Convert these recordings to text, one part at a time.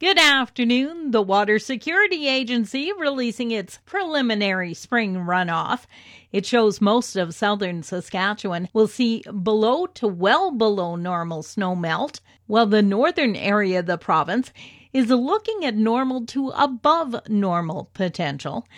Good afternoon. The Water Security Agency releasing its preliminary spring runoff. It shows most of southern Saskatchewan will see below to well below normal snow melt, while the northern area of the province is looking at normal to above normal potential.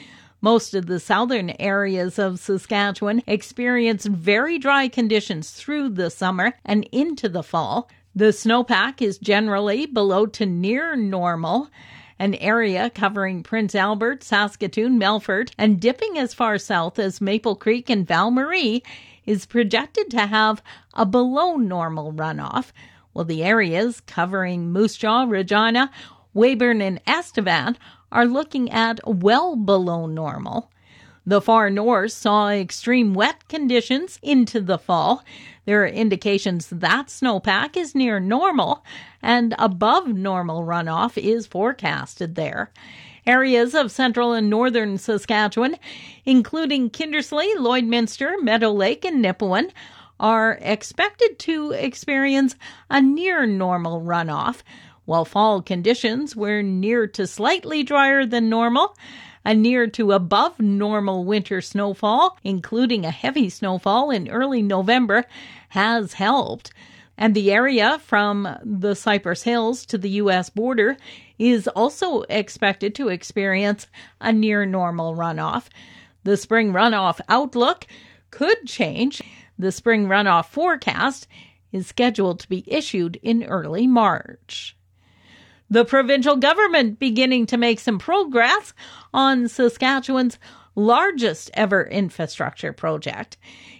Most of the southern areas of Saskatchewan experienced very dry conditions through the summer and into the fall. The snowpack is generally below to near normal. An area covering Prince Albert, Saskatoon, Melfort, and dipping as far south as Maple Creek and Val Marie is projected to have a below normal runoff, while the areas covering Moose Jaw, Regina, Weyburn, and Estevan are looking at well below normal. The far north saw extreme wet conditions into the fall. There are indications that snowpack is near normal and above normal runoff is forecasted there. Areas of central and northern Saskatchewan, including Kindersley, Lloydminster, Meadow Lake, and Nipawin, are expected to experience a near normal runoff, while fall conditions were near to slightly drier than normal a near to above normal winter snowfall, including a heavy snowfall in early November, has helped. And the area from the Cypress Hills to the U.S. border is also expected to experience a near normal runoff. The spring runoff outlook could change. The spring runoff forecast is scheduled to be issued in early March. The provincial government beginning to make some progress on Saskatchewan's largest ever infrastructure project.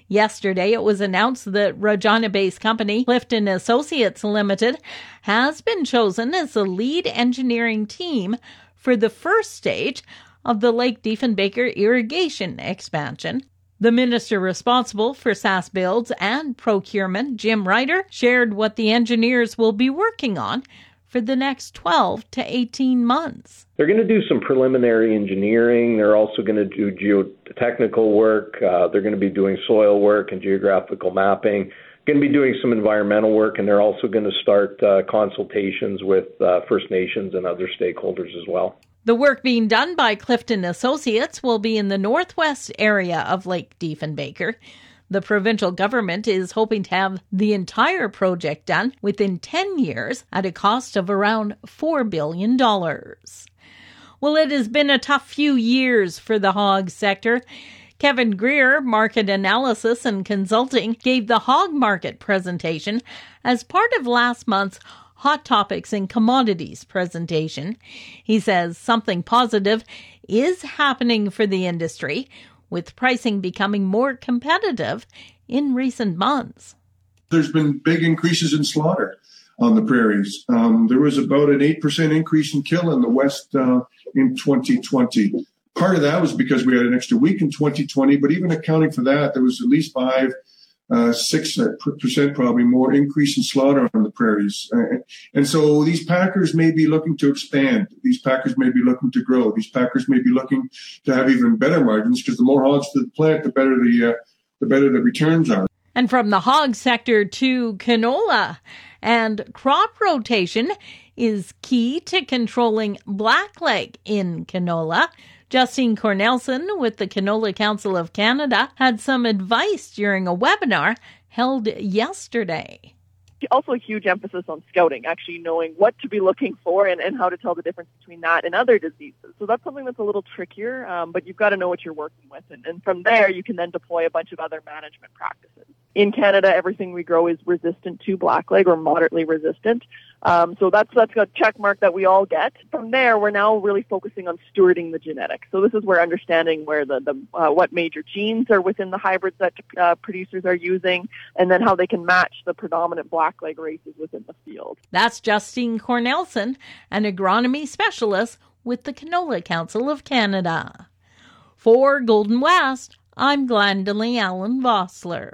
Yesterday, it was announced that Regina-based company Clifton Associates Limited has been chosen as the lead engineering team for the first stage of the Lake Diefenbaker irrigation expansion. The minister responsible for SaskBuilds and procurement, Jim Reiter, shared what the engineers will be working on for the next 12 to 18 months. They're going to do some preliminary engineering. They're also going to do geotechnical work. Uh, they're going to be doing soil work and geographical mapping. Going to be doing some environmental work, and they're also going to start uh, consultations with uh, First Nations and other stakeholders as well. The work being done by Clifton Associates will be in the northwest area of Lake Diefenbaker. The provincial government is hoping to have the entire project done within 10 years at a cost of around $4 billion. Well, it has been a tough few years for the hog sector. Kevin Grier, Market Analysis and Consulting, gave the hog market presentation as part of last month's Hot Topics and Commodities presentation. He says something positive is happening for the industry, with pricing becoming more competitive in recent months. There's been big increases in slaughter on the prairies. Um, there was about an 8% increase in kill in the West uh, in 2020. Part of that was because we had an extra week in 2020, but even accounting for that, there was at least five uh, six percent probably more increase in slaughter on the prairies. Uh, and so these packers may be looking to expand. These packers may be looking to grow. These packers may be looking to have even better margins because the more hogs to the plant, the better the uh, the better the returns are. And from the hog sector to canola, and crop rotation is key to controlling blackleg in canola. Justine Cornelsen with the Canola Council of Canada had some advice during a webinar held yesterday also a huge emphasis on scouting, actually knowing what to be looking for and, and how to tell the difference between that and other diseases. So that's something that's a little trickier, um, but you've got to know what you're working with. And, and from there, you can then deploy a bunch of other management practices in Canada, everything we grow is resistant to blackleg or moderately resistant. Um, so that's that's a check mark that we all get. From there, we're now really focusing on stewarding the genetics. So this is where understanding where the, the uh, what major genes are within the hybrids that uh, producers are using, and then how they can match the predominant blackleg races within the field. That's Justine Cornelsen, an agronomy specialist with the Canola Council of Canada. For Golden West, I'm Glendalee Allen Vossler.